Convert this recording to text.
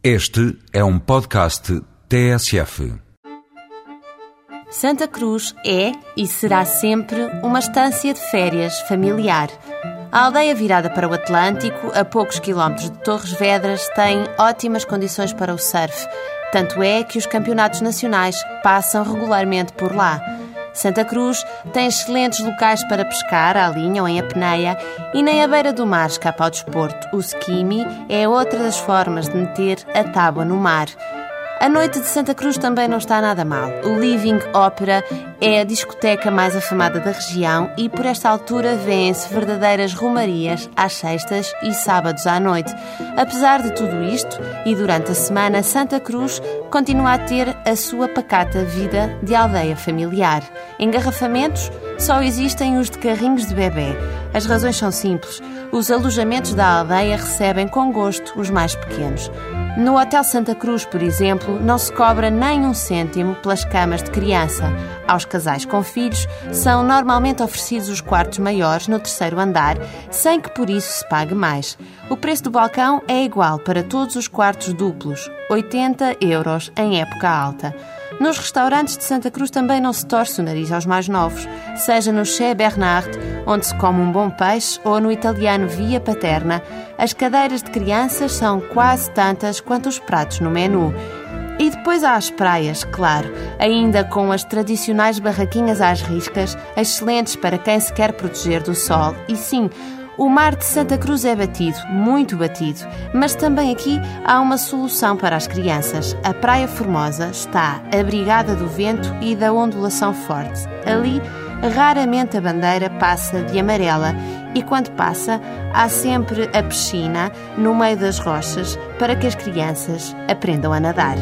Este é um podcast TSF. Santa Cruz é e será sempre uma estância de férias familiar. A aldeia virada para o Atlântico, a poucos quilómetros de Torres Vedras, tem ótimas condições para o surf. Tanto é que os campeonatos nacionais passam regularmente por lá. Santa Cruz tem excelentes locais para pescar à linha ou em apneia e nem à beira do mar escapa ao desporto. O skimi é outra das formas de meter a tábua no mar. A noite de Santa Cruz também não está nada mal. O Living Opera é a discoteca mais afamada da região e por esta altura vêem-se verdadeiras romarias às sextas e sábados à noite. Apesar de tudo isto, e durante a semana, Santa Cruz continua a ter a sua pacata vida de aldeia familiar. Engarrafamentos só existem os de carrinhos de bebê. As razões são simples. Os alojamentos da aldeia recebem com gosto os mais pequenos. No Hotel Santa Cruz, por exemplo, não se cobra nem um cêntimo pelas camas de criança. Aos casais com filhos são normalmente oferecidos os quartos maiores no terceiro andar, sem que por isso se pague mais. O preço do balcão é igual para todos os quartos duplos, 80 euros em época alta. Nos restaurantes de Santa Cruz também não se torce o nariz aos mais novos, seja no Chez Bernard, onde se come um bom peixe, ou no italiano Via Paterna. As cadeiras de crianças são quase tantas quanto os pratos no menu. E depois há as praias, claro, ainda com as tradicionais barraquinhas às riscas, excelentes para quem se quer proteger do sol. E sim, o mar de Santa Cruz é batido, muito batido, mas também aqui há uma solução para as crianças. A Praia Formosa está abrigada do vento e da ondulação forte. Ali, raramente a bandeira passa de amarela e quando passa, há sempre a piscina no meio das rochas para que as crianças aprendam a nadar.